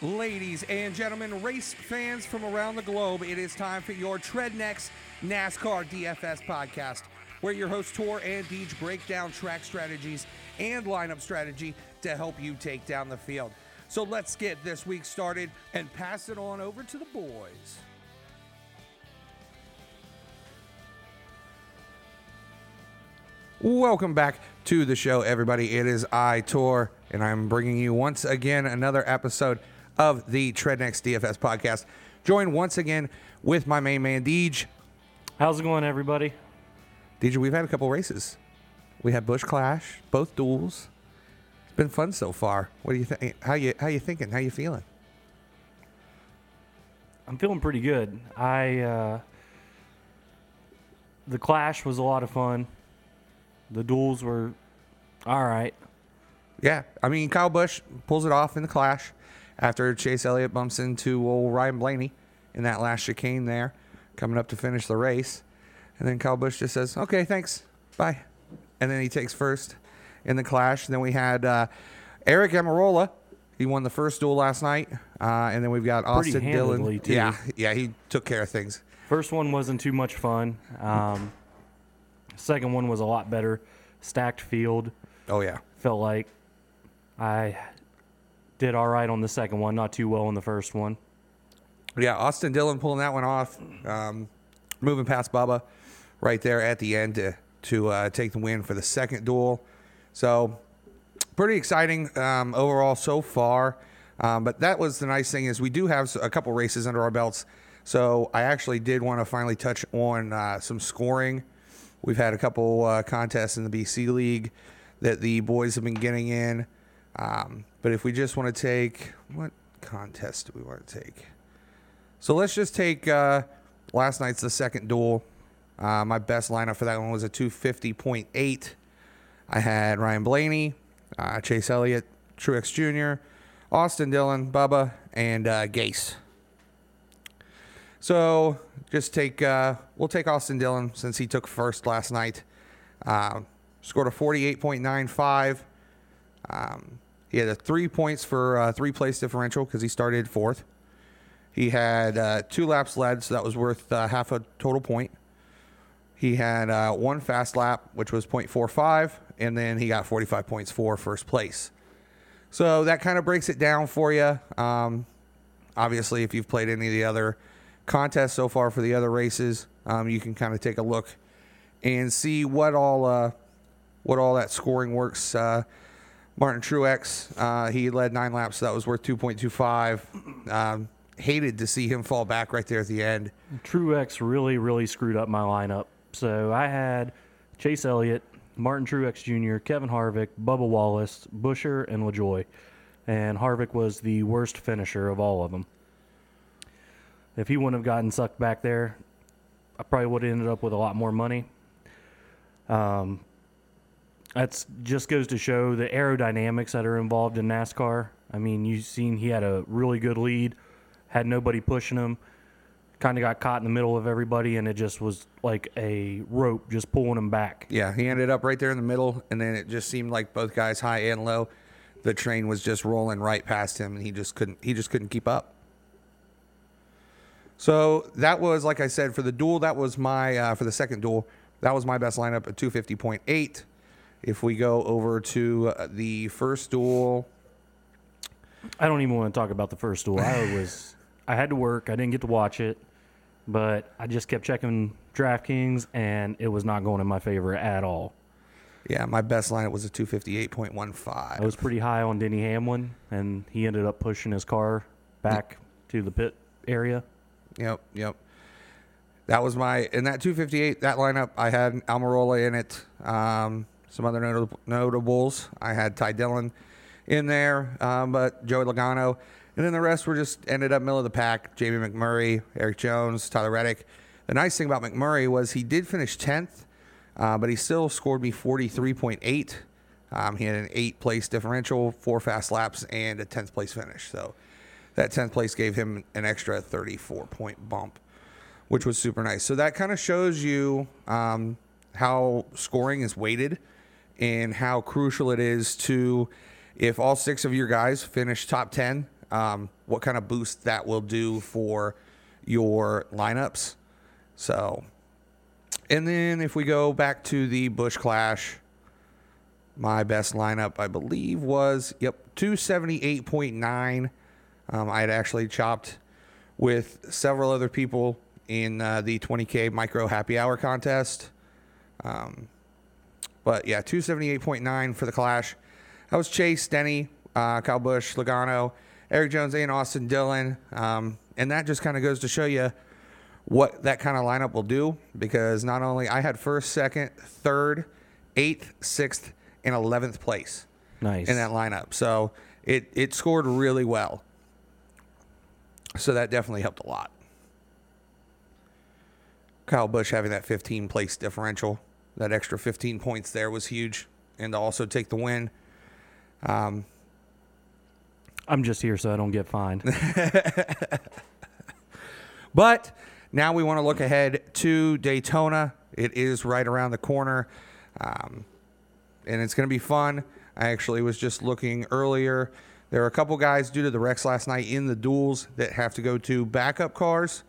Ladies and gentlemen, race fans from around the globe, it is time for your Tread Next NASCAR DFS podcast, where your host Tor and Deej break down track strategies and lineup strategy to help you take down the field. So let's get this week started and pass it on over to the boys. Welcome back to the show, everybody. It is I, Tor, and I'm bringing you once again another episode of the Tread Next DFS podcast. Joined once again with my main man, Deej. How's it going, everybody? Deej, we've had a couple races. We had Busch Clash, both duels. It's been fun so far. What do you think? How you how you thinking? How you feeling? I'm feeling pretty good. I uh, the clash was a lot of fun. The duels were all right. Yeah, I mean Kyle Busch pulls it off in the Clash after Chase Elliott bumps into old Ryan Blaney in that last chicane there, coming up to finish the race, and then Kyle Busch just says, "Okay, thanks, bye," and then he takes first in the Clash. And then we had uh, Eric Almirola. He won the first duel last night, uh, and then we've got Austin Dillon. too. Yeah, yeah, he took care of things. First one wasn't too much fun. Um, second one was a lot better. Stacked field. Oh yeah, Felt like I did all right on the second one, not too well on the first one. Yeah, Austin Dillon pulling that one off, um, moving past Bubba right there at the end to to uh, take the win for the second duel. So pretty exciting um, overall so far. Um, but that was the nice thing is we do have a couple races under our belts. So I actually did want to finally touch on uh, some scoring. We've had a couple uh, contests in the BC League that the boys have been getting in. Um, but if we just want to take what contest do we want to take? So let's just take uh, last night's the second duel. Uh, my best lineup for that one was a 250.8. I had Ryan Blaney, uh, Chase Elliott, Truex Jr., Austin Dillon, Bubba, and uh, Gase. So just take uh, we'll take Austin Dillon since he took first last night. Uh, scored a 48.95. Um, he had three points for uh, three place differential because he started fourth. He had uh, two laps led, so that was worth uh, half a total point. He had uh, one fast lap, which was 0.45, and then he got 45 points for first place. So that kind of breaks it down for you. Um, obviously, if you've played any of the other contests so far for the other races, um, you can kind of take a look and see what all uh, what all that scoring works. Martin Truex, uh, he led nine laps, so that was worth 2.25. Um, hated to see him fall back right there at the end. Truex really, really screwed up my lineup. So I had Chase Elliott, Martin Truex Jr., Kevin Harvick, Bubba Wallace, Buescher, and LaJoie. And Harvick was the worst finisher of all of them. If he wouldn't have gotten sucked back there, I probably would have ended up with a lot more money. Um, that's just goes to show the aerodynamics that are involved in NASCAR. I mean, you've seen he had a really good lead, had nobody pushing him, kind of got caught in the middle of everybody, and it just was like a rope just pulling him back. Yeah, he ended up right there in the middle, and then it just seemed like both guys, high and low, the train was just rolling right past him, and he just couldn't he just couldn't keep up. So that was, like I said, for the duel. That was my uh, for the second duel. That was my best lineup at two fifty point eight. If we go over to uh, the first duel, I don't even want to talk about the first duel. I was, I had to work. I didn't get to watch it, but I just kept checking DraftKings, and it was not going in my favor at all. yeah, my best lineup was a 258.15. I was pretty high on Denny Hamlin, and he ended up pushing his car back to the pit area. Yep, yep. That was my in that 258 that lineup. I had Almirola in it. Um, some other notable, notables. I had Ty Dillon in there, um, but Joey Logano, and then the rest were just ended up middle of the pack. Jamie McMurray, Eric Jones, Tyler Reddick. The nice thing about McMurray was he did finish 10th, uh, but he still scored me 43.8. Um, he had an eight place differential, four fast laps, and a 10th place finish. So that 10th place gave him an extra 34 point bump, which was super nice. So that kind of shows you um, how scoring is weighted and how crucial it is to, if all six of your guys finish top 10, um, what kind of boost that will do for your lineups. So, and then if we go back to the Busch Clash, my best lineup, I believe, was yep, 278.9. Um, I had actually chopped with several other people in uh, the 20K micro happy hour contest. Um, but yeah, 278.9 for the Clash. That was Chase, Denny, uh, Kyle Busch, Logano, Eric Jones, and Austin Dillon. Um, and that just kind of goes to show you what that kind of lineup will do because not only I had first, second, third, eighth, sixth, and 11th place Nice. in that lineup. So it, it scored really well. So that definitely helped a lot. Kyle Busch having that 15 place differential, that extra 15 points there was huge. And to also take the win. Um, I'm just here so I don't get fined. But now we want to look ahead to Daytona. It is right around the corner, um, and it's going to be fun. I actually was just looking earlier. There are a couple guys due to the wrecks last night in the duels that have to go to backup cars.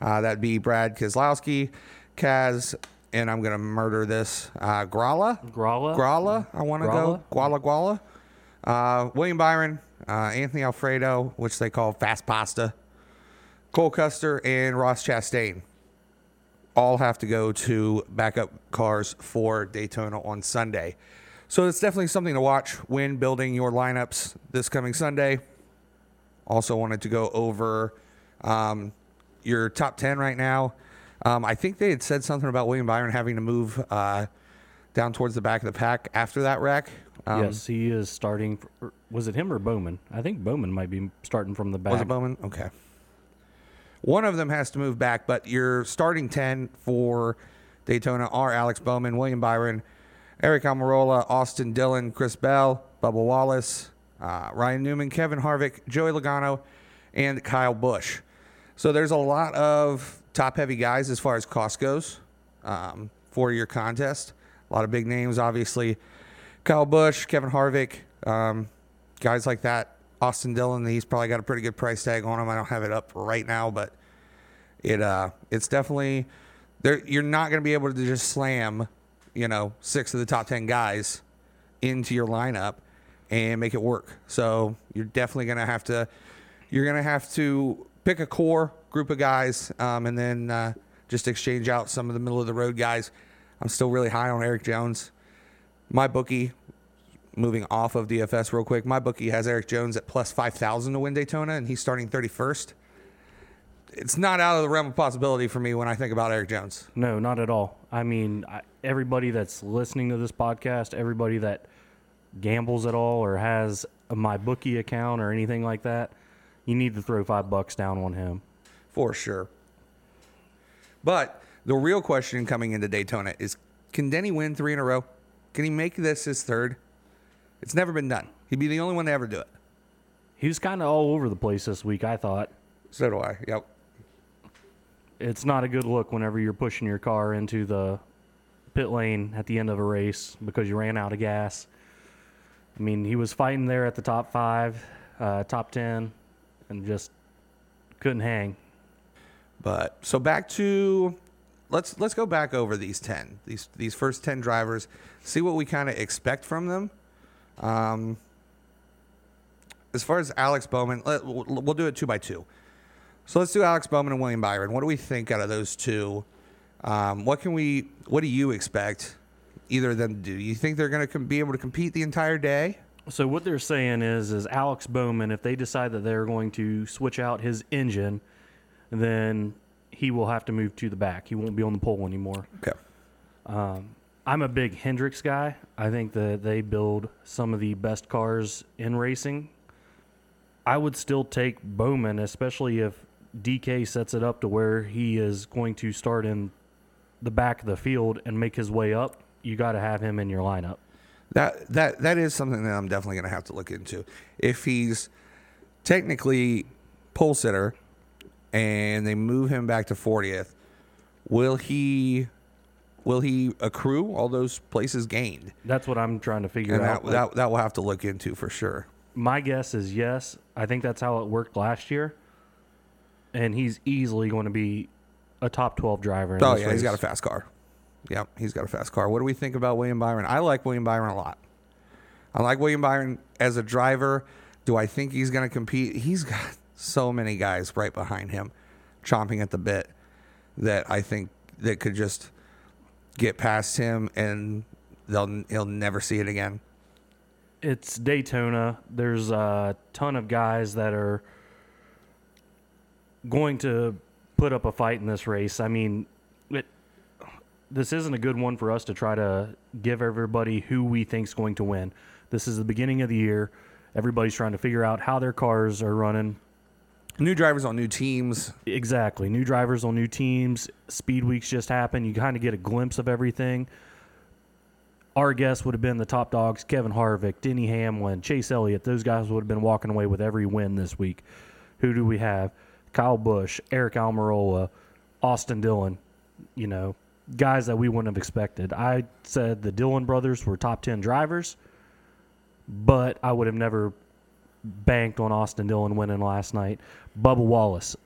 Uh, that'd be Brad Keselowski, Kaz, and I'm going to murder this. Uh, Grala? Grala? Grala, I want to go. Guala Guala. Uh, William Byron, uh, Anthony Alfredo, which they call Fast Pasta. Cole Custer and Ross Chastain all have to go to backup cars for Daytona on Sunday. So it's definitely something to watch when building your lineups this coming Sunday. Also wanted to go over um, your top 10 right now. Um, I think they had said something about William Byron having to move uh, down towards the back of the pack after that wreck. Um, yes, he is starting. For, was it him or Bowman? I think Bowman might be starting from the back. Was it Bowman? Okay. One of them has to move back, but your starting 10 for Daytona are Alex Bowman, William Byron, Eric Almirola, Austin Dillon, Chris Bell, Bubba Wallace, uh, Ryan Newman, Kevin Harvick, Joey Logano, and Kyle Busch. So there's a lot of top heavy guys as far as cost goes um, for your contest. A lot of big names, obviously. Kyle Busch, Kevin Harvick, um, guys like that. Austin Dillon, he's probably got a pretty good price tag on him. I don't have it up right now, but it uh, it's definitely there. You're not going to be able to just slam, you know, six of the top ten guys into your lineup and make it work. So you're definitely going to have to you're going to have to pick a core group of guys um, and then uh, just exchange out some of the middle of the road guys. I'm still really high on Eric Jones. My bookie, moving off of DFS real quick, my bookie has Eric Jones at plus 5,000 to win Daytona, and he's starting 31st. It's not out of the realm of possibility for me when I think about Eric Jones. No, not at all. I mean, I, everybody that's listening to this podcast, everybody that gambles at all or has a my bookie account or anything like that, you need to throw five bucks down on him. For sure. But the real question coming into Daytona is can Denny win three in a row? Can he make this his third? It's never been done. He'd be the only one to ever do it. He was kind of all over the place this week, I thought. So do I. Yep. It's not a good look whenever you're pushing your car into the pit lane at the end of a race because you ran out of gas. I mean, he was fighting there at the top five, uh, top 10, and just couldn't hang. But so back to let's let's go back over these ten these these first ten drivers, see what we kind of expect from them. Um, as far as Alex Bowman, let, we'll, we'll do it two by two. So let's do Alex Bowman and William Byron. What do we think out of those two? Um, what can we? What do you expect either of them do? You think they're going to com- be able to compete the entire day? So what they're saying is, is Alex Bowman, if they decide that they're going to switch out his engine, then he will have to move to the back. He won't be on the pole anymore. Okay. Um, I'm a big Hendricks guy. I think that they build some of the best cars in racing. I would still take Bowman, especially if DK sets it up to where he is going to start in the back of the field and make his way up. You got to have him in your lineup. That that that is something that I'm definitely going to have to look into. If he's technically pole sitter and they move him back to 40th, will he will he accrue all those places gained? That's what I'm trying to figure And out. that, that that will have to look into for sure. my guess is yes. I think that's how it worked last year, and he's easily going to be a top twelve driver. In Oh yeah, he's got a fast car. Yep, he's got a fast car. What do we think about William Byron? I like William Byron a lot. I like William Byron as a driver. Do I think he's going to compete? He's got so many guys right behind him, chomping at the bit, that I think that could just get past him and they'll he'll never see it again. it's Daytona. There's a ton of guys that are going to put up a fight in this race. I mean, it, this isn't a good one for us to try to give everybody who we think's going to win. This is the beginning of the year. Everybody's trying to figure out how their cars are running. New drivers on new teams. Exactly. New drivers on new teams. Speed weeks just happened. You kind of get a glimpse of everything. Our guess would have been the top dogs Kevin Harvick, Denny Hamlin, Chase Elliott. Those guys would have been walking away with every win this week. Who do we have? Kyle Busch, Eric Almirola, Austin Dillon. You know, guys that we wouldn't have expected. I said the Dillon brothers were top 10 drivers, but I would have never banked on Austin Dillon winning last night. Bubba Wallace,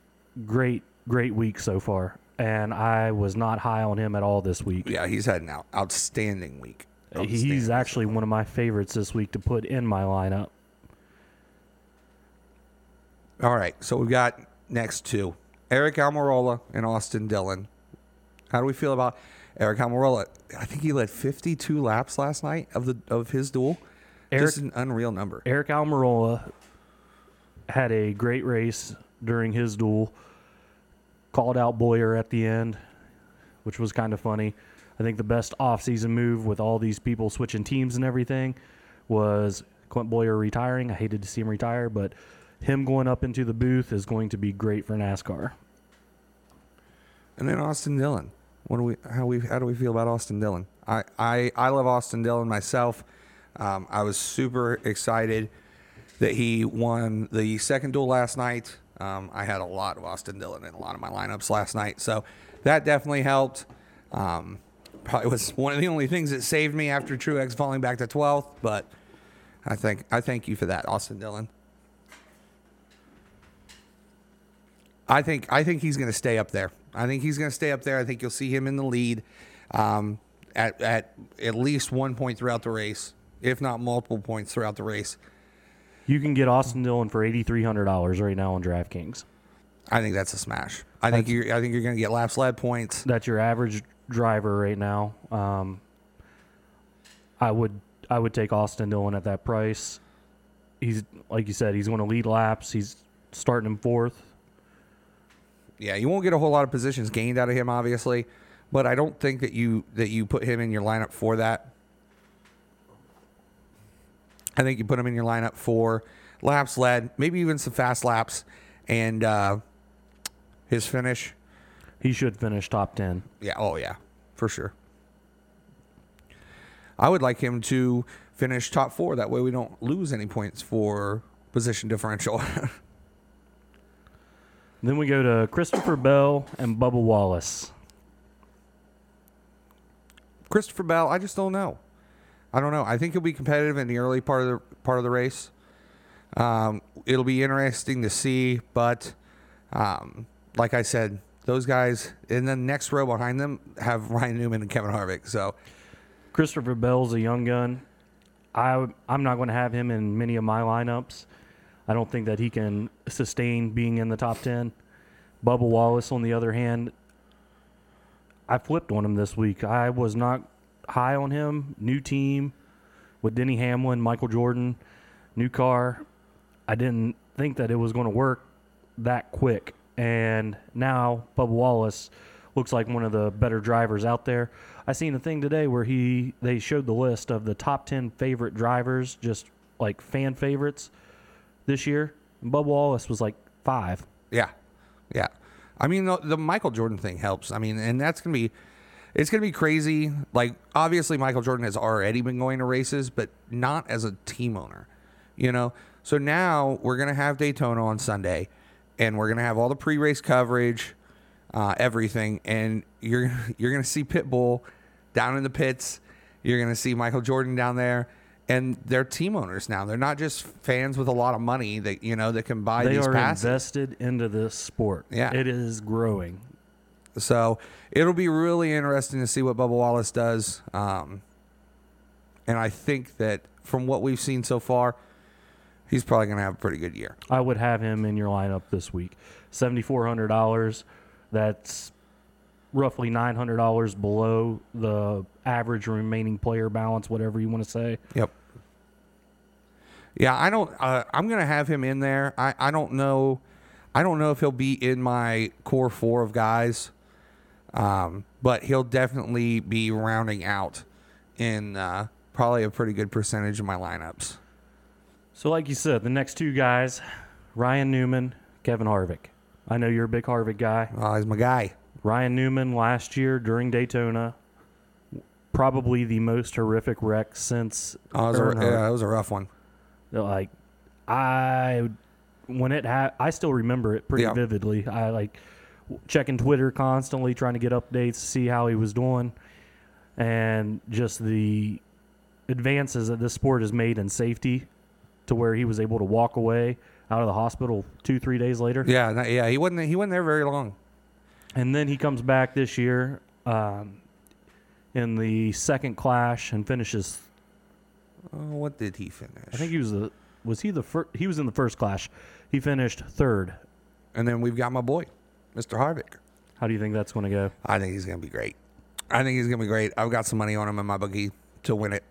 great, great week so far. And I was not high on him at all this week. Yeah, he's had an out, outstanding week. Outstanding. He's actually one of my favorites this week to put in my lineup. All right, so we've got next two Eric Almirola and Austin Dillon. How do we feel about Eric Almirola? I think he led 52 laps last night of the of his duel. Eric- Just an unreal number. Eric Almirola had a great race during his duel. Called out Bowyer at the end, which was kind of funny. I think the best offseason move with all these people switching teams and everything was Clint Bowyer retiring. I hated to see him retire, but him going up into the booth is going to be great for NASCAR. And then Austin Dillon. What do we how we how do we feel about Austin Dillon? I I, I love Austin Dillon myself. Um, I was super excited that he won the second duel last night. Um, I had a lot of Austin Dillon in a lot of my lineups last night, so that definitely helped. Um, probably was one of the only things that saved me after Truex falling back to 12th, but I think I thank you for that, Austin Dillon. I think I think he's going to stay up there. I think he's going to stay up there. I think you'll see him in the lead um, at at at least one point throughout the race, if not multiple points throughout the race. You can get Austin Dillon for $8,300 right now on DraftKings. I think that's a smash. I think you're I think you're going to get laps led points. that's your average driver right now. Um, I would I would take Austin Dillon at that price. He's like you said, he's going to lead laps. He's starting in fourth. Yeah, you won't get a whole lot of positions gained out of him, obviously, but I don't think that you that you put him in your lineup for that. I think you put him in your lineup for laps led, maybe even some fast laps, and uh, his finish. He should finish top ten. Yeah. Oh, yeah. For sure. I would like him to finish top four. That way we don't lose any points for position differential. Then we go to Christopher Bell and Bubba Wallace. Christopher Bell, I just don't know. I don't know. I think he'll be competitive in the early part of the part of the race. Um, it'll be interesting to see, but um, like I said, those guys in the next row behind them have Ryan Newman and Kevin Harvick. So Christopher Bell's a young gun. I I'm not going to have him in many of my lineups. I don't think that he can sustain being in the top ten. Bubba Wallace, on the other hand, I flipped on him this week. I was not high on him. New team with Denny Hamlin, Michael Jordan, new car. I didn't think that it was going to work that quick. And now Bubba Wallace looks like one of the better drivers out there. I seen a thing today where he they showed the list of the top 10 favorite drivers, just like fan favorites this year. And Bubba Wallace was like 5. Yeah, yeah. I mean, the, the Michael Jordan thing helps. I mean, and that's gonna be, it's gonna be crazy. Like, obviously, Michael Jordan has already been going to races, but not as a team owner. You know, so now we're gonna have Daytona on Sunday, and we're gonna have all the pre-race coverage, uh, everything, and you're you're gonna see Pitbull down in the pits. You're gonna see Michael Jordan down there, and they're team owners now. They're not just fans with a lot of money that you know that can buy They these are passes. invested into this sport. Yeah. It is growing. So it'll be really interesting to see what Bubba Wallace does. Um, and I think that from what we've seen so far, he's probably going to have a pretty good year. I would have him in your lineup this week. Seventy four hundred dollars. That's roughly nine hundred dollars below the average remaining player balance, whatever you want to say. Yep. Yeah, I don't. Uh, I'm going to have him in there. I, I don't know. I don't know if he'll be in my core four of guys, um, but he'll definitely be rounding out in uh, probably a pretty good percentage of my lineups. So, like you said, the next two guys, Ryan Newman, Kevin Harvick. I know you're a big Harvick guy. Oh, he's my guy. Ryan Newman last year during Daytona, probably the most horrific wreck since Oh, it was a, yeah, it was a rough one. like I when it ha- I still remember it pretty Yeah. vividly. I like checking Twitter constantly, trying to get updates, see how he was doing, and just the advances that this sport has made in safety, to where he was able to walk away out of the hospital two three days later, Yeah, yeah, he wasn't. He wasn't there very long. and then he comes back this year um, in the second clash and finishes. Oh, what did he finish? I think he was the was he the first? He was in the first clash. He finished third. And then we've got my boy, Mr. Harvick. How do you think that's going to go? I think he's gonna be great. I think he's gonna be great. I've got some money on him in my bookie to win it.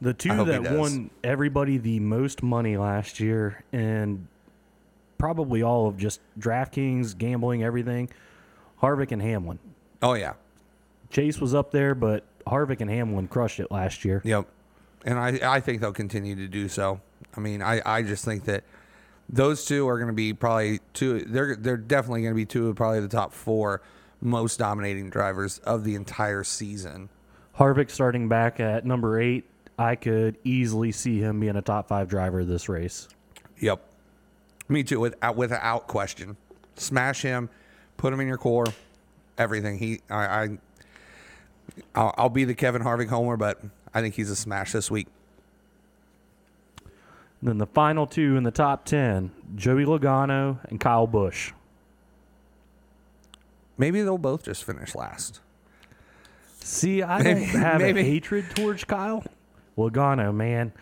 The two I hope he that won everybody the most money last year, and probably all of just DraftKings, gambling, everything, Harvick and Hamlin. Oh yeah, Chase was up there, but Harvick and Hamlin crushed it last year. yep. And I I think they'll continue to do so. I mean, I I just think that those two are gonna be probably two. They're they're definitely gonna be two of probably the top four most dominating drivers of the entire season. Harvick starting back at number eight, I could easily see him being a top five driver of this race. Yep. Me too, without uh, without question. Smash him, put him in your core, everything. He, I, I I'll, I'll be the Kevin Harvick homer, but I think he's a smash this week. Then the final two in the top ten, Joey Logano and Kyle Busch. Maybe they'll both just finish last. See, I Maybe- don't have maybe. a hatred towards Kyle. Logano, man.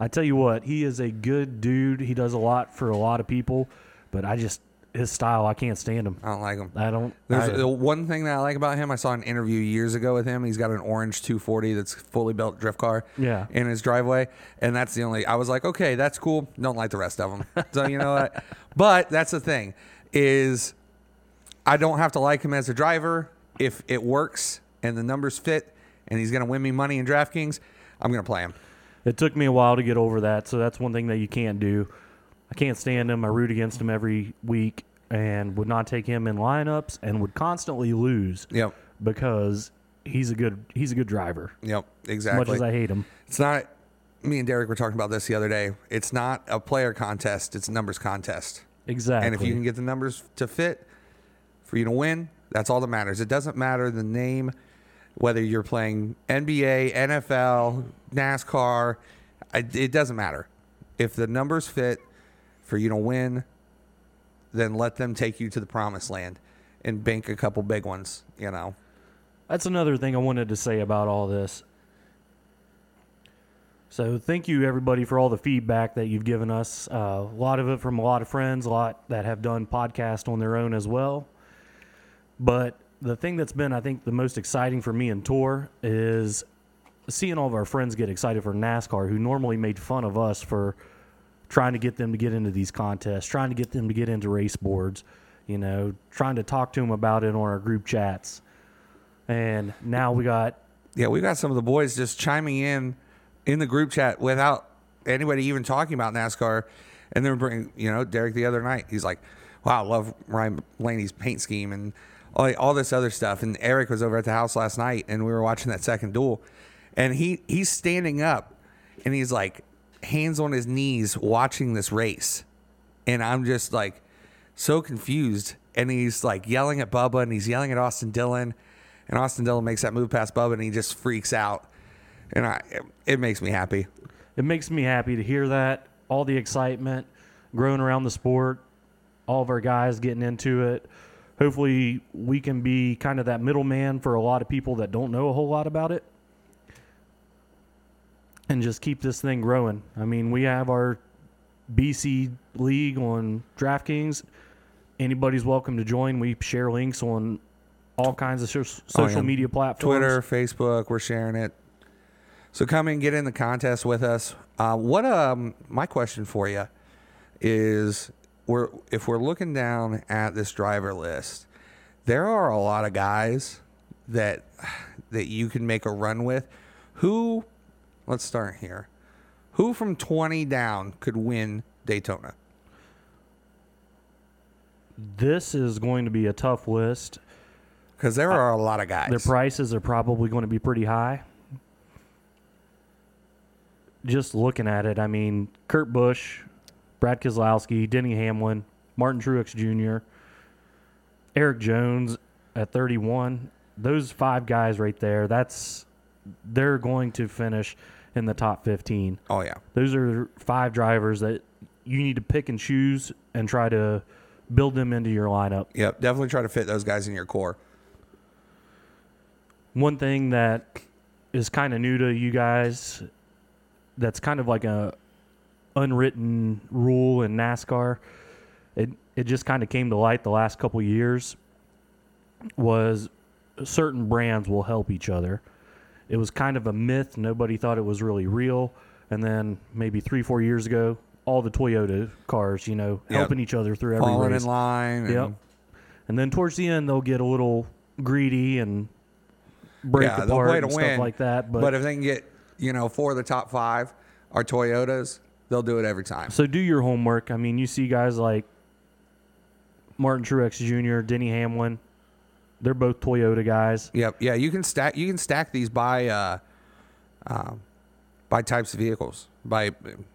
I tell you what, he is a good dude. He does a lot for a lot of people, but I just his style, I can't stand him. I don't like him. I don't. There's I- the one thing that I like about him. I saw an interview years ago with him. He's got an orange 240 that's fully built drift car Yeah. in his driveway, and that's the only. I was like, okay, that's cool. Don't like the rest of them. So you know what? But that's the thing is, I don't have to like him as a driver if it works and the numbers fit, and he's going to win me money in DraftKings. I'm going to play him. it took me a while to get over that, so that's one thing that you can't do. I can't stand him. I root against him every week, and would not take him in lineups, and would constantly lose Yep. because he's a good he's a good driver. Yep. exactly. As Exactly. much as I hate him, It's not. Me and Derek were talking about this the other day. It's not a player contest. It's a numbers contest. exactly. And if you can get the numbers to fit for you to win, that's all that matters. It doesn't matter the name, whether you're playing NBA, NFL, NASCAR. It doesn't matter. If the numbers fit for you to win, then let them take you to the promised land and bank a couple big ones. You know. That's another thing I wanted to say about all this. So, thank you everybody for all the feedback that you've given us. Uh, a lot of it from a lot of friends, a lot that have done podcasts on their own as well. But the thing that's been, I think, the most exciting for me in Tor is seeing all of our friends get excited for NASCAR, who normally made fun of us for trying to get them to get into these contests, trying to get them to get into race boards, you know, trying to talk to them about it on our group chats. And now we got Yeah, we got some of the boys just chiming in in the group chat without anybody even talking about NASCAR. And then bring, you know, Derek the other night. He's like, "Wow, I love Ryan Blaney's paint scheme and all, all this other stuff." And Eric was over at the house last night, and we were watching that second duel, and he he's standing up, and he's like, hands on his knees, watching this race, and I'm just like so confused. And he's like yelling at Bubba, and he's yelling at Austin Dillon, and Austin Dillon makes that move past Bubba, and he just freaks out, and I it makes me happy. it makes me happy to hear that. All the excitement growing around the sport, all of our guys getting into it. Hopefully, we can be kind of that middleman for a lot of people that don't know a whole lot about it and just keep this thing growing. I mean, we have our BC League on DraftKings. Anybody's welcome to join. We share links on all kinds of so- social yeah. media platforms. Twitter, Facebook, we're sharing it. So come and get in the contest with us. Uh, what um my question for you is we're if we're looking down at this driver list, there are a lot of guys that that you can make a run with. Who let's start here. Who from 20 down could win Daytona? This is going to be a tough list. Because there uh, are a lot of guys. Their prices are probably going to be pretty high. Just looking at it, I mean, Kurt Busch, Brad Keselowski, Denny Hamlin, Martin Truex Jr., Eric Jones at 31. Those five guys right there, that's they're going to finish in the top 15. oh yeah. Those are five drivers that you need to pick and choose and try to build them into your lineup. Yep, definitely try to fit those guys in your core. One thing that is kind of new to you guys, that's kind of like a unwritten rule in NASCAR. It it just kind of came to light the last couple years. Was certain brands will help each other. It was kind of a myth. Nobody thought it was really real. And then maybe three, four years ago, all the Toyota cars, you know, Yep. helping each other through every Falling race. in line. and- Yep. And then towards the end, they'll get a little greedy and break Yeah, apart and to stuff like that. But, But if they can get, you know, four of the top five are Toyotas, they'll do it every time. so do your homework. I mean, you see guys like Martin Truex Jr., Denny Hamlin. They're both Toyota guys. Yep. Yeah, you can stack you can stack these by uh, um, by types of vehicles, by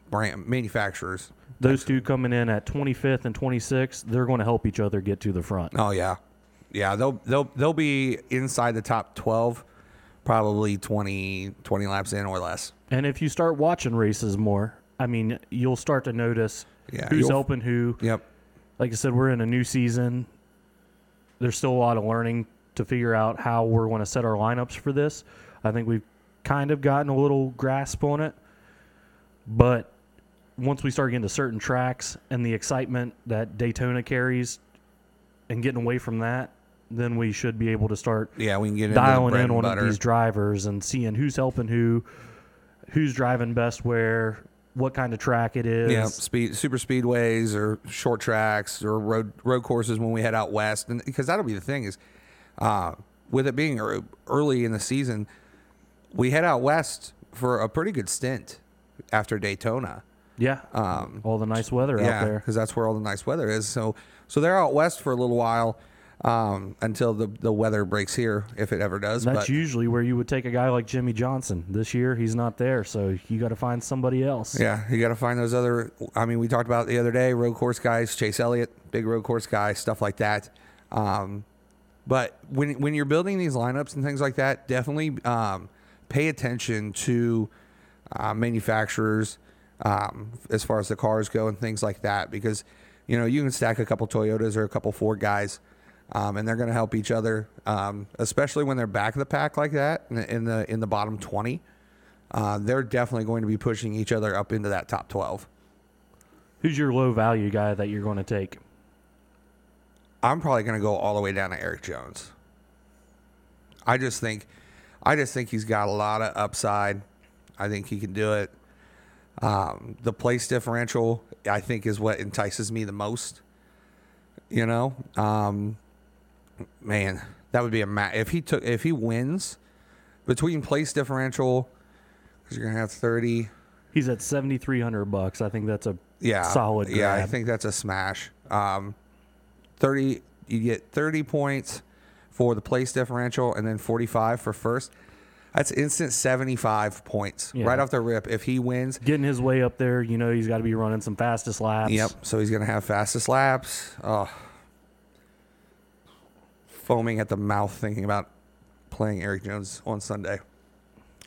brand manufacturers. Those two coming in at 25th and 26th, they're going to help each other get to the front. Oh yeah. Yeah, they'll they'll they'll be inside the top 12 probably 20 20 laps in or less. And if you start watching races more, I mean, you'll start to notice Yeah, who's helping who. Yep. like I said, we're in a new season. There's still a lot of learning to figure out how we're going to set our lineups for this. I think we've kind of gotten a little grasp on it. But once we start getting to certain tracks and the excitement that Daytona carries and getting away from that, then we should be able to start Yeah, we can get dialing in on butter. these drivers and seeing who's helping who, who's driving best where, what kind of track it is. Yeah, speed super speedways or short tracks or road road courses when we head out west, and because that'll be the thing is, uh, with it being early in the season, we head out west for a pretty good stint after Daytona. Yeah. Um, all the nice weather out yeah, there. because that's where all the nice weather is. So so they're out west for a little while um, until the the weather breaks here, if it ever does. That's but usually where you would take a guy like Jimmie Johnson. This year, he's not there, so you got to find somebody else. Yeah, you got to find those other. I mean, we talked about the other day road course guys, Chase Elliott, big road course guy, stuff like that. Um, but when when you're building these lineups and things like that, definitely um, pay attention to uh, manufacturers um, as far as the cars go and things like that, because you know you can stack a couple Toyotas or a couple Ford guys. Um, and they're going to help each other, um, especially when they're back of the pack like that in the in the, in the bottom twenty uh, they're definitely going to be pushing each other up into that top 12. Who's your low value guy that you're going to take? I'm probably going to go all the way down to Eric Jones. I just think, I just think he's got a lot of upside. I think he can do it. Um, the place differential, I think, is what entices me the most. You know, um, man, that would be a ma- if he took if he wins between place differential because you're gonna have thirty. He's at 7300 bucks. I think that's a yeah, solid Yeah, I think that's a smash. Um, thirty, you get thirty points for the place differential, and then forty-five for first. That's instant seventy-five points Yeah. right off the rip. If he wins, getting his way up there. You know, he's got to be running some fastest laps. yep. So he's gonna have fastest laps. Oh, foaming at the mouth thinking about playing Eric Jones on Sunday.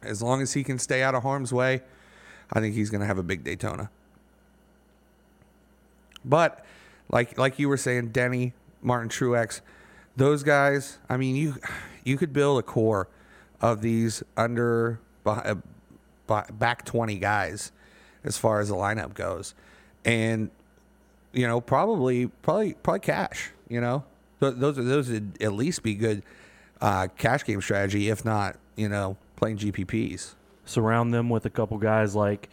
As long as he can stay out of harm's way, I think he's going to have a big Daytona. But like like you were saying, Denny, Martin Truex, those guys. I mean, you you could build a core of these under uh, back twenty guys as far as the lineup goes, and you know probably probably probably cash. You know, those are those would at least be good uh, cash game strategy, if not you know playing GPPs. Surround them with a couple guys like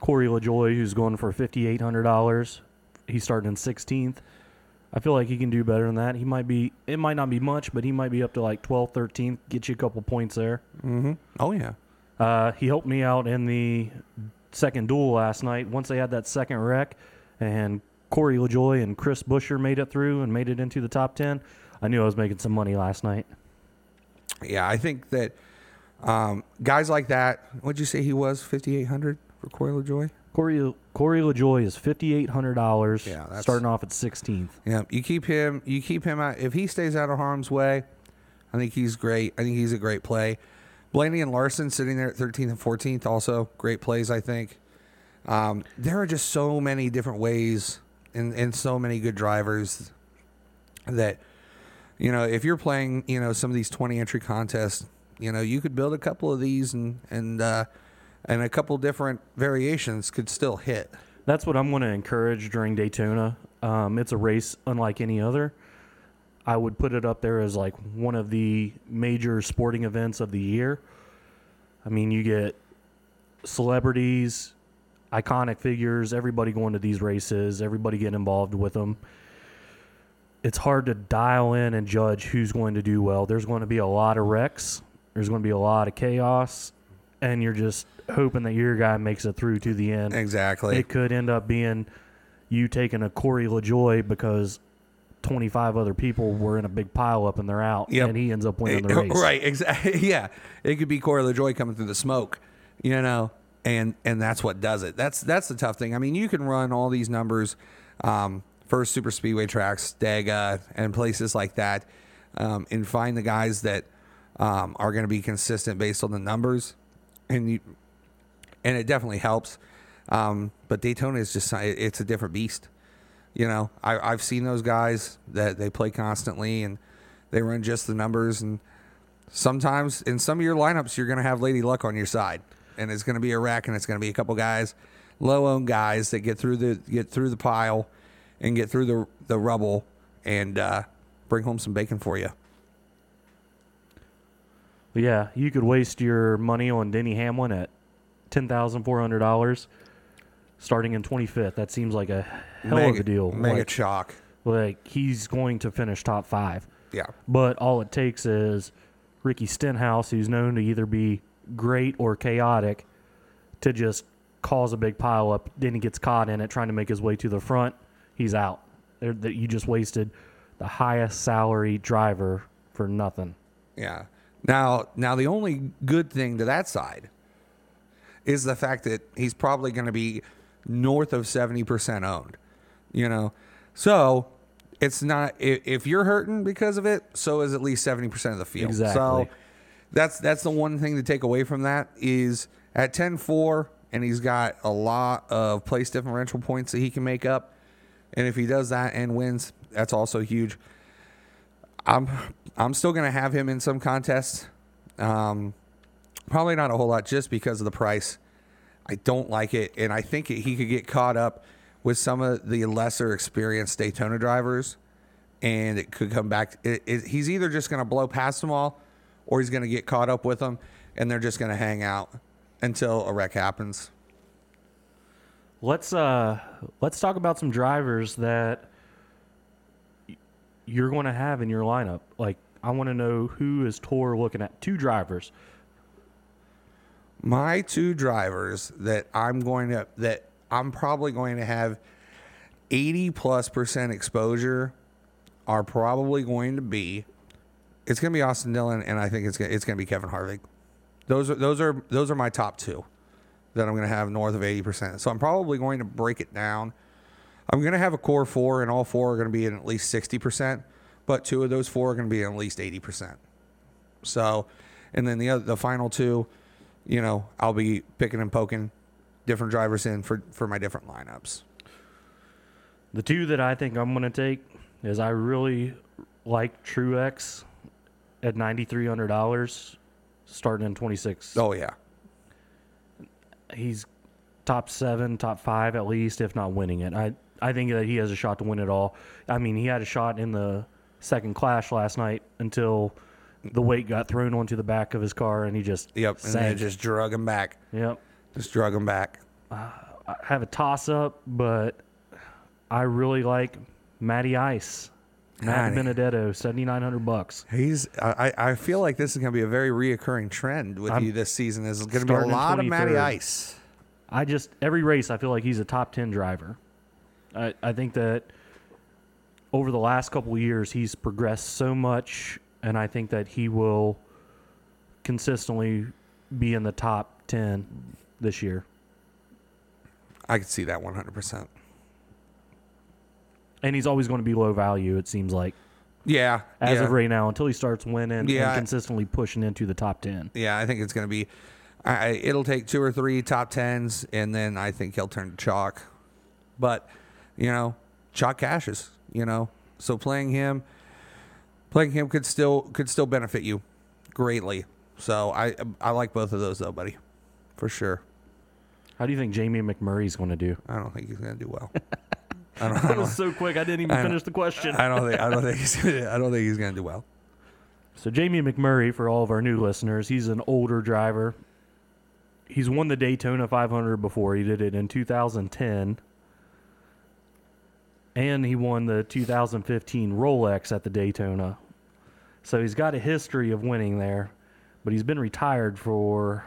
Corey LaJoie, who's going for fifty eight hundred dollars he's starting in 16th. I feel like he can do better than that. He might be. It might not be much, but he might be up to like 12th, 13th. Get you a couple points there. Mm-hmm. Oh yeah. Uh, he helped me out in the second duel last night. Once they had that second wreck, and Corey LaJoie and Chris Buescher made it through and made it into the top 10. I knew I was making some money last night. Yeah, I think that um, guys like that. What'd you say he was? 5,800 for Corey LaJoie. Corey Corey LaJoie is fifty eight hundred dollars. Yeah, that's, starting off at sixteenth. Yeah, you keep him. You keep him out. If he stays out of harm's way, I think he's great. I think he's a great play. Blaney and Larson sitting there at thirteenth and fourteenth, also great plays. I think. Um, there are just so many different ways and, and so many good drivers that you know if you're playing you know some of these 20 entry contests you know you could build a couple of these and and uh, and a couple different variations could still hit. That's what I'm going to encourage during Daytona. Um, it's a race unlike any other. I would put it up there as like one of the major sporting events of the year. I mean, you get celebrities, iconic figures, everybody going to these races, everybody getting involved with them. It's hard to dial in and judge who's going to do well. There's going to be a lot of wrecks. There's going to be a lot of chaos, and you're just hoping that your guy makes it through to the end. Exactly. It could end up being you taking a Corey LaJoie because 25 other people were in a big pile up and they're out, yep. and he ends up winning the race. Right, exactly. Yeah, it could be Corey LaJoie coming through the smoke, you know, and and that's what does it. That's that's the tough thing. I mean, you can run all these numbers um, for super speedway tracks, Dega, and places like that, um, and find the guys that um, are going to be consistent based on the numbers, and you and it definitely helps. Um, but Daytona is just it's a different beast. You know, I, I've seen those guys that they play constantly and they run just the numbers. And sometimes in some of your lineups, you're going to have Lady Luck on your side, and it's going to be a wreck, and it's going to be a couple guys, low owned guys that get through the get through the pile and get through the the rubble and uh, bring home some bacon for you. Yeah, you could waste your money on Denny Hamlin at ten thousand four hundred dollars, starting in twenty fifth. That seems like a hell mega, of a deal. Mega like, shock. Like he's going to finish top five. Yeah. But all it takes is Ricky Stenhouse, who's known to either be great or chaotic, to just cause a big pile up. Then he gets caught in it, trying to make his way to the front. He's out. That you just wasted the highest salary driver for nothing. Yeah. Now, now the only good thing to that side is the fact that he's probably going to be north of 70% owned. You know, so it's not if you're hurting because of it, so is at least 70% of the field. Exactly. So that's that's the one thing to take away from that is at 10-4 and he's got a lot of place differential points that he can make up. And if he does that and wins, that's also huge. I'm I'm still going to have him in some contests. Um, Probably not a whole lot just because of the price. I don't like it, and I think he could get caught up with some of the lesser experienced Daytona drivers, and it could come back. It, it, he's either just going to blow past them all, or he's going to get caught up with them, and they're just going to hang out until a wreck happens. Let's uh let's talk about some drivers that you're going to have in your lineup. Like I want to know who is Tor looking at. Two drivers my two drivers that I'm going to that I'm probably going to have 80 plus percent exposure are probably going to be it's going to be Austin Dillon and I think it's gonna, it's going to be Kevin Harvick. Those are those are those are my top two that I'm going to have north of 80%. So I'm probably going to break it down. I'm going to have a core 4 and all four are going to be in at least 60%, but two of those four are going to be at least 80%. So and then the other, the final two you know, I'll be picking and poking different drivers in for for my different lineups. The two that I think I'm going to take is I really like Truex at ninety three hundred dollars, starting in twenty six. Oh yeah, He's top seven, top five at least, if not winning it. I I think that he has a shot to win it all. I mean, he had a shot in the second clash last night until the weight got thrown onto the back of his car and he just yep. And they just drug him back. Yep. Just drug him back. Uh, I have a toss up, but I really like Matty Ice. Matt. Benedetto, seventy nine hundred bucks. He's. I, I feel like this is going to be a very reoccurring trend with I'm you this season. Is going to be a starting in lot of Matty Ice. I just every race I feel like he's a top ten driver. I, I think that over the last couple of years he's progressed so much and I think that he will consistently be in the top ten this year. I could see that one hundred percent. And he's always going to be low value, it seems like, Yeah. as yeah. of right now, until he starts winning Yeah, and consistently pushing into the top ten. Yeah, I think it's going to be. I, it'll take two or three top tens, and then I think he'll turn to chalk. But you know, chalk cashes. You know, so playing him, playing him could still could still benefit you greatly. So I I like both of those though, buddy, for sure. How do you think Jamie McMurray's going to do? I don't think he's going to do well. I don't. I That don't, was so quick. I didn't even I finish the question. I don't think. I don't think he's. I don't think he's going to do well. So Jamie McMurray, for all of our new listeners, he's an older driver. He's won the Daytona 500 before. He did it in 2010, and he won the 2015 Rolex at the Daytona. So he's got a history of winning there, but he's been retired for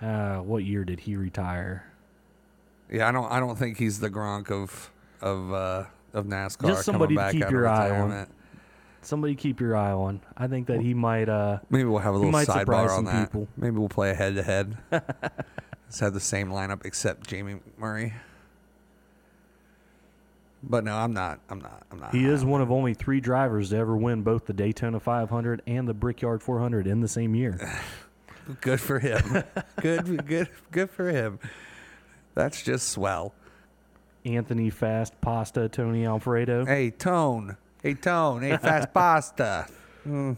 uh, what year did he retire? Yeah, I don't. I don't think he's the Gronk of of uh, of NASCAR. Just somebody to coming back keep your eye on. Somebody keep your eye on. I think that he might. Uh, Maybe we'll have a little sidebar on some that. people. Maybe we'll play a head to head. Let's have the same lineup except Jamie Murray. But no, I'm not. I'm not. I'm not. He is one of only three drivers to ever win both the Daytona 500 and the Brickyard 400 in the same year. good for him. good, good, good for him. That's just swell. Anthony Fast Pasta, Tony Alfredo. Hey, Tone. Hey, Tone. Hey, fast pasta. Mm.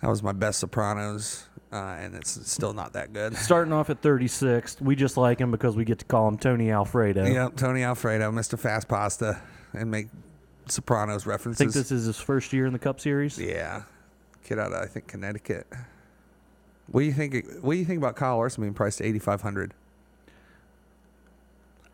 That was my best Sopranos, uh, and it's still not that good. Starting off at 36th. We just like him because we get to call him Tony Alfredo. Yep, Tony Alfredo, Mr. Fast Pasta, and make Sopranos references. I think this is his first year in the Cup Series. Yeah, kid out of I think Connecticut. What do you think? What do you think about Kyle Larson being priced five hundred?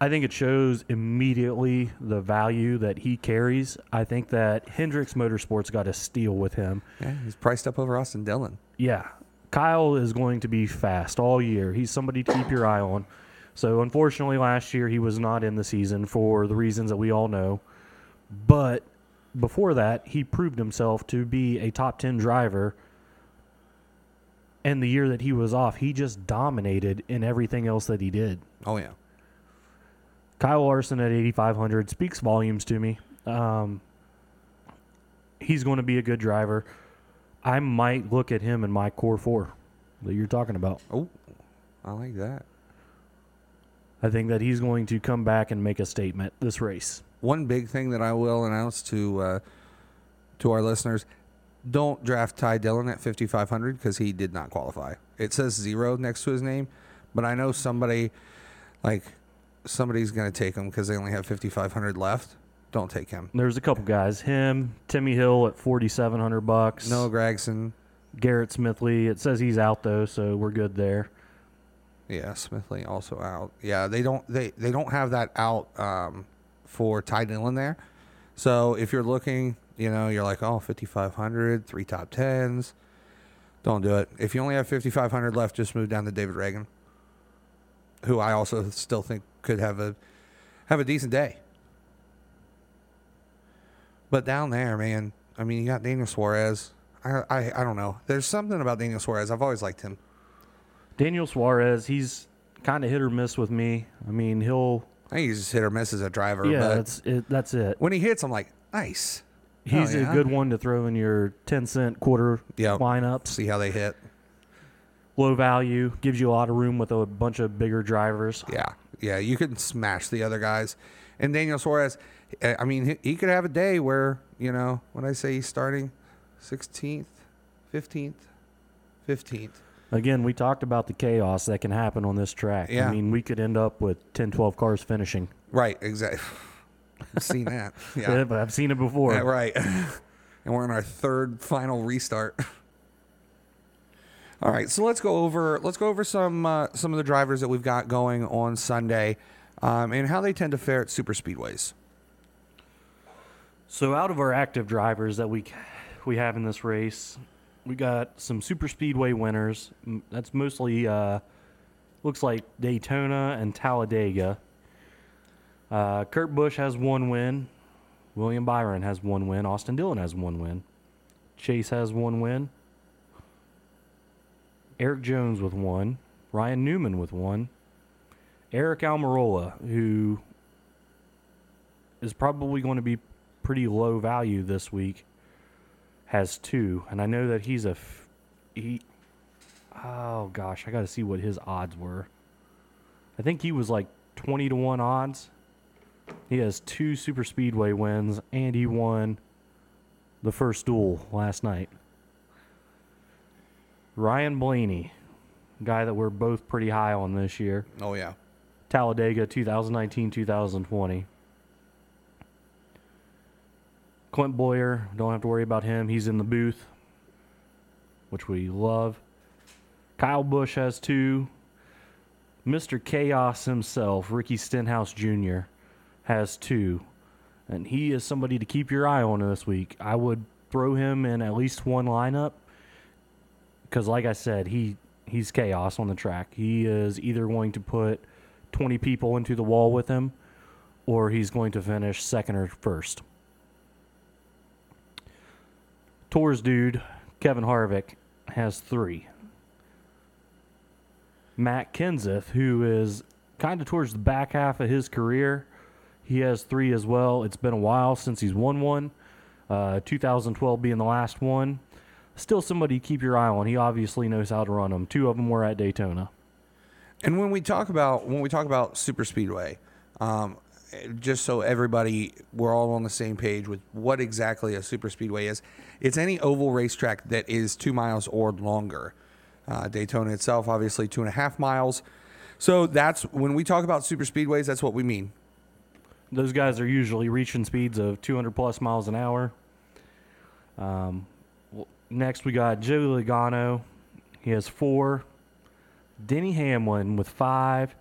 I think it shows immediately the value that he carries. I think that Hendricks Motorsports got a steal with him. Yeah, he's priced up over Austin Dillon. Yeah. Kyle is going to be fast all year. He's somebody to keep your eye on. So, unfortunately, last year he was not in the season for the reasons that we all know. But before that, he proved himself to be a top 10 driver. And the year that he was off, he just dominated in everything else that he did. Oh yeah, Kyle Larson at 8,500 speaks volumes to me. Um, he's going to be a good driver. I might look at him in my core four that you're talking about. oh, I like that. I think that he's going to come back and make a statement this race. One big thing that I will announce to uh, to our listeners: don't draft Ty Dillon at fifty five hundred because he did not qualify. It says zero next to his name, but I know somebody like somebody's going to take him because they only have fifty five hundred left. Don't take him. There's a couple guys. Him, Timmy Hill at 4,700 bucks. Noah Gragson, Garrett Smithley. It says he's out though, so we're good there. Yeah, Smithley also out. Yeah, they don't they they don't have that out um, for Ty Dillon there. So if you're looking, you know, you're like, oh, 5,500, three top tens. Don't do it. If you only have 5,500 left, just move down to David Ragan, who I also still think could have a have a decent day. But down there, man, I mean, you got Daniel Suarez. I, I I don't know. There's something about Daniel Suarez. I've always liked him. Daniel Suarez, he's kind of hit or miss with me. I mean, he'll I think he's just hit or miss as a driver. yeah, but that's it. That's it. when he hits, I'm like, nice. He's Hell yeah. a good one to throw in your 10 cent quarter Yep. lineups. See how they hit. Low value, gives you a lot of room with a bunch of bigger drivers. Yeah, Yeah, you can smash the other guys. And Daniel Suarez, eh, I mean, he, could have a day where, you know, when I say he's starting 16th, 15th, 15th. Again, we talked about the chaos that can happen on this track. Yeah. I mean, we could end up with 10, 12 cars finishing. Right, exactly. I've seen that. Yeah, Yeah. but I've seen it before. Yeah, right. and we're on our third final restart. All right, so let's go over let's go over some uh, some of the drivers that we've got going on Sunday, um, and how they tend to fare at super speedways. So out of our active drivers that we we have in this race, we got some super speedway winners. That's mostly uh, looks like Daytona and Talladega. Uh, Kurt Busch has one win. William Byron has one win. Austin Dillon has one win. Chase has one win. Erik Jones with one. Ryan Newman with one. Eric Almirola, who is probably going to be pretty low value this week, has two. And I know that he's a. F- he. Oh gosh, I got to see what his odds were. I think he was like 20 to 1 odds. He has two super speedway wins and he won the first duel last night. Ryan Blaney, guy that we're both pretty high on this year. Oh yeah, Talladega 2019 2020. Clint Bowyer, don't have to worry about him. He's in the booth, which we love. Kyle Busch has two. Mr. Chaos himself, Ricky Stenhouse Jr., has two. And he is somebody to keep your eye on this week. I would throw him in at least one lineup because, like I said, he he's chaos on the track. He is either going to put 20 people into the wall with him, or he's going to finish second or first. Tor's dude, Kevin Harvick, has three. Matt Kenseth, who is kind of towards the back half of his career, he has three as well. It's been a while since he's won one. Uh, 2012 being the last one. Still somebody to keep your eye on. He obviously knows how to run them. Two of them were at Daytona. and when we talk about when we talk about super speedway, um, just so everybody we're all on the same page with what exactly a super speedway is, it's any oval racetrack that is two miles or longer. Uh, Daytona itself, obviously, two and a half miles. So that's when we talk about super speedways. That's what we mean. Those guys are usually reaching speeds of 200 plus miles an hour. Um, next, we got Joe Logano. He has four. Denny Hamlin with five.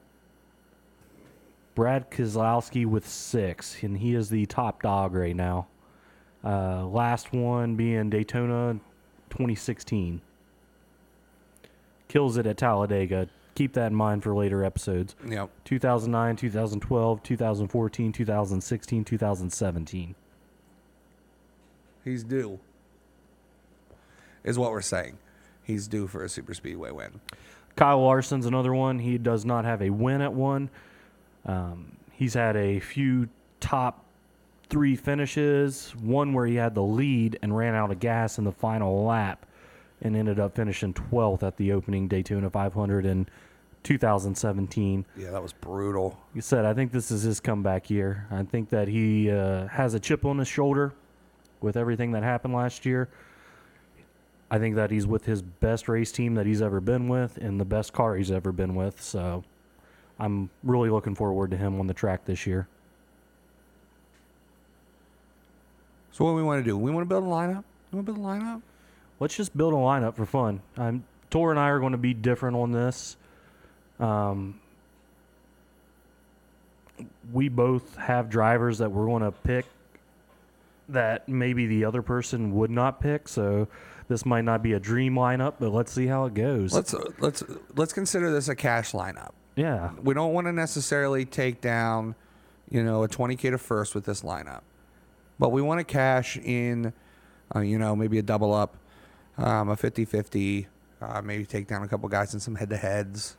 Brad Keselowski with six, and he is the top dog right now. Uh, last one being Daytona 2016. Kills it at Talladega. Keep that in mind for later episodes. Yep. 2009, 2012, 2014, 2016, 2017. He's due. Is what we're saying. He's due for a super speedway win. Kyle Larson's another one. He does not have a win at one. Um, he's had a few top three finishes, one where he had the lead and ran out of gas in the final lap and ended up finishing 12th at the opening Daytona 500 in 2017. Yeah, that was brutal. He said, I think this is his comeback year. I think that he uh, has a chip on his shoulder with everything that happened last year. I think that he's with his best race team that he's ever been with and the best car he's ever been with. So I'm really looking forward to him on the track this year. So what do we want to do? We want to build a lineup. We want to build a lineup. Let's just build a lineup for fun. Um, Tor and I are going to be different on this. Um, we both have drivers that we're going to pick that maybe the other person would not pick. So this might not be a dream lineup, but let's see how it goes. Let's uh, let's let's consider this a cash lineup. yeah. We don't want to necessarily take down, you know, a 20k to first with this lineup, but we want to cash in, uh, you know, maybe a double up, um, a 50-50, uh, maybe take down a couple guys in some head-to-heads.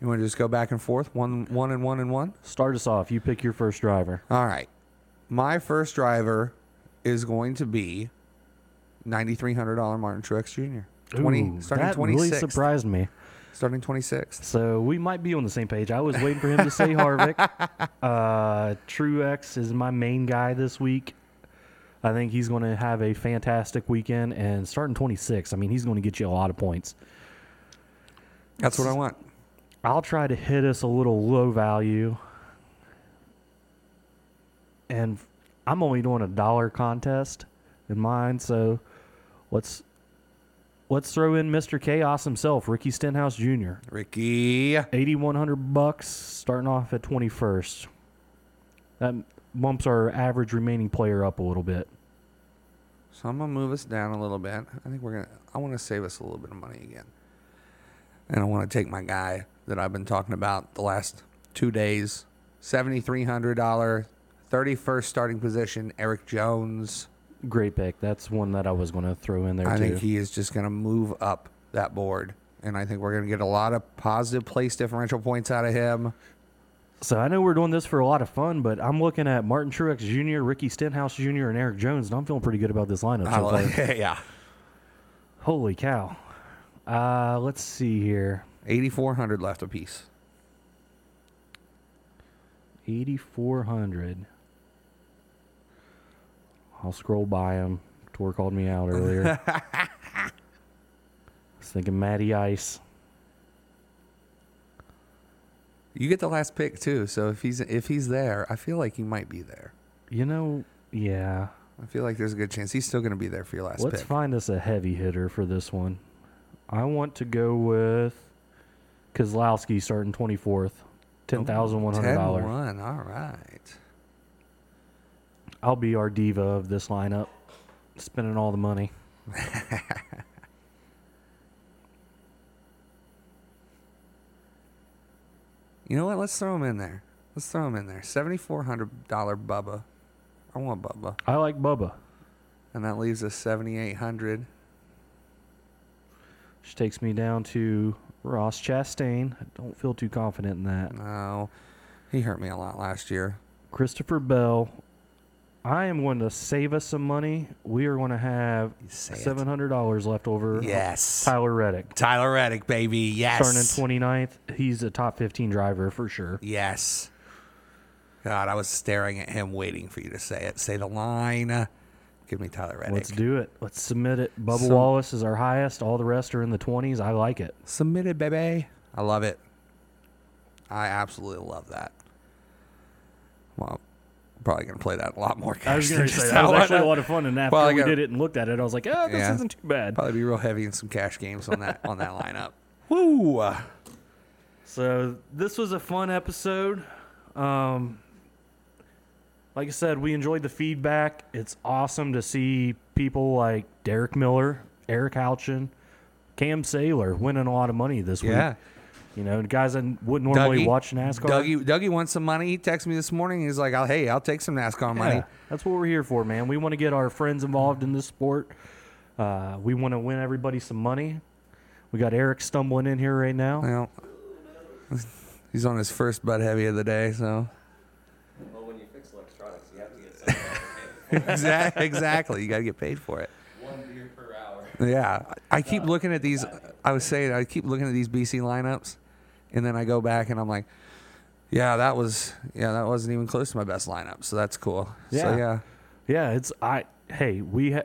You want to just go back and forth, one one and one and one. Start us off. You pick your first driver. All right, my first driver is going to be ninety three hundred dollar Martin Truex Jr. Twenty Ooh, starting that twenty really surprised me. starting 26th. So we might be on the same page. I we might be on the same page. I was waiting for him to say Harvick. Uh, Truex is my main guy this week. I think he's going to have a fantastic weekend and starting 26. I mean, he's going to get you a lot of points. That's what I want. I'll try to hit us a little low value. And I'm only doing a dollar contest in mine, so let's let's throw in Mr. Chaos himself, Ricky Stenhouse Jr. Ricky. 8100 bucks starting off at 21st. That bumps our average remaining player up a little bit. So I'm gonna move us down a little bit. I think we're gonna. I want to save us a little bit of money again, and I want to take my guy that I've been talking about the last two days. Seventy three hundred dollar, thirty first starting position. Erik Jones. Great pick. That's one that I was going to throw in there I too. think he is just gonna move up that board, and I think we're gonna get a lot of positive place differential points out of him. so I know we're doing this for a lot of fun, but I'm looking at Martin Truex Jr., Ricky Stenhouse Jr., and Erik Jones, and I'm feeling pretty good about this lineup so like, yeah, Holy cow. Uh, let's see here. eighty four hundred left apiece. 8,400. I'll scroll by him. Tor called me out earlier. I was thinking Matty Ice. You get the last pick too, so if he's if he's there, I feel like he might be there. You know, yeah. I feel like there's a good chance he's still going to be there for your last Let's pick. find us a heavy hitter for this one. I want to go with Keselowski starting 24th. $10,100. 10-1, All right. I'll be our diva of this lineup, spending all the money. You know what? Let's throw him in there. Let's throw him in there. Seventy-four hundred dollar Bubba. I want Bubba, I like Bubba. and that leaves us seventy-eight hundred. Which takes me down to Ross Chastain. I don't feel too confident in that. No, he hurt me a lot last year. Christopher Bell. I am going to save us some money. We are going to have seven hundred dollars left over. Yes, Tyler Reddick. Tyler Reddick, baby. Yes, Starting 29th. He's a top 15 driver for sure. Yes. God, I was staring at him, waiting for you to say it. Say the line. Give me Tyler Reddick. Let's do it. Let's submit it. Bubba Wallace is our highest. All the rest are in the 20s. I like it. Submitted, baby. I love it. I absolutely love that. Well, I'm probably gonna play that a lot more. I was cash going to say that was actually a lot of fun. And after Well, I we got- did it and looked at it, I was like, oh, this Yeah. isn't too bad. Probably be real heavy in some cash games on that on that lineup. Woo! So this was a fun episode. Um, like I said, we enjoyed the feedback. It's awesome to see people like Derek Miller, Eric Houchin, Cam Saylor winning a lot of money this Yeah. week. You know, guys that wouldn't normally Dougie- watch NASCAR. Dougie, Dougie wants some money. He texted me this morning. He's like, "Oh, "Hey, I'll take some NASCAR money." Yeah, that's what we're here for, man. We want to get our friends involved in this sport. Uh, we want to win everybody some money. We got Eric stumbling in here right now. Well, he's on his first Bud Heavy of the day, so Well, when you fix electronics, you have to get something exactly, exactly. You got to get paid for it. one beer per hour. Yeah, I I keep looking at these. I was saying, I keep looking at these BC lineups, and then I go back and I'm like, yeah, that was yeah, that wasn't even close to my best lineup. So that's cool. So Yeah. yeah, Yeah, it's I. Hey, we. Ha-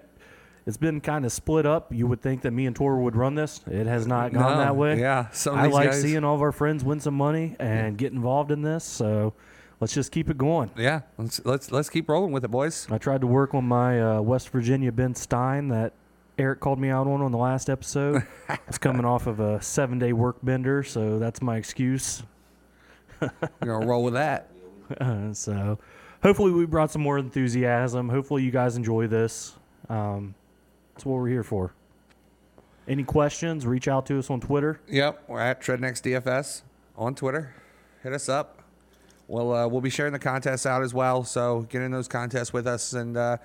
it's been kind of split up. You would think that me and Tor would run this. It has not gone No, that way. Yeah, I like guys- seeing all of our friends win some money and get involved in this. So let's just keep it going. Yeah, let's let's let's keep rolling with it, boys. I tried to work on my uh, West Virginia Ben Stein that Eric called me out on on the last episode. it's coming off of a seven day work bender, so that's my excuse. We're gonna roll with that. Uh, so hopefully we brought some more enthusiasm. Hopefully you guys enjoy this. Um, that's what we're here for. Any questions? Reach out to us on Twitter. Yep, we're at Treadnext DFS on Twitter. Hit us up. We'll uh, we'll be sharing the contests out as well. So get in those contests with us and uh,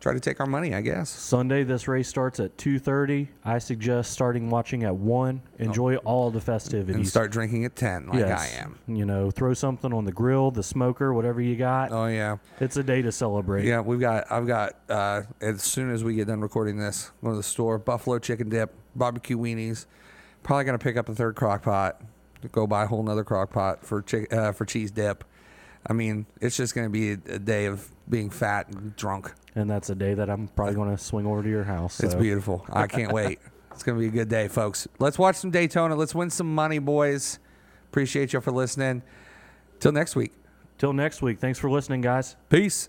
try to take our money. I guess. Sunday this race starts at 2:30. I suggest starting watching at 1. Enjoy all the festivities. And start drinking at ten, like Yes. I am. You know, throw something on the grill, the smoker, whatever you got. Oh yeah. It's a day to celebrate. Yeah, we've got. I've got. Uh, as soon as we get done recording this, go to the store. Buffalo chicken dip, barbecue weenies, Probably gonna pick up a third crock pot. Go buy a whole nother crock pot for chick, uh, for cheese dip. I mean, it's just gonna be a, a day of being fat and drunk. And that's a day that I'm probably going to swing over to your house. It's beautiful. I can't wait. It's gonna be a good day, folks. Let's watch some Daytona. Let's win some money, boys. Appreciate you for listening. Till next week. Till next week. Thanks for listening, guys. Peace.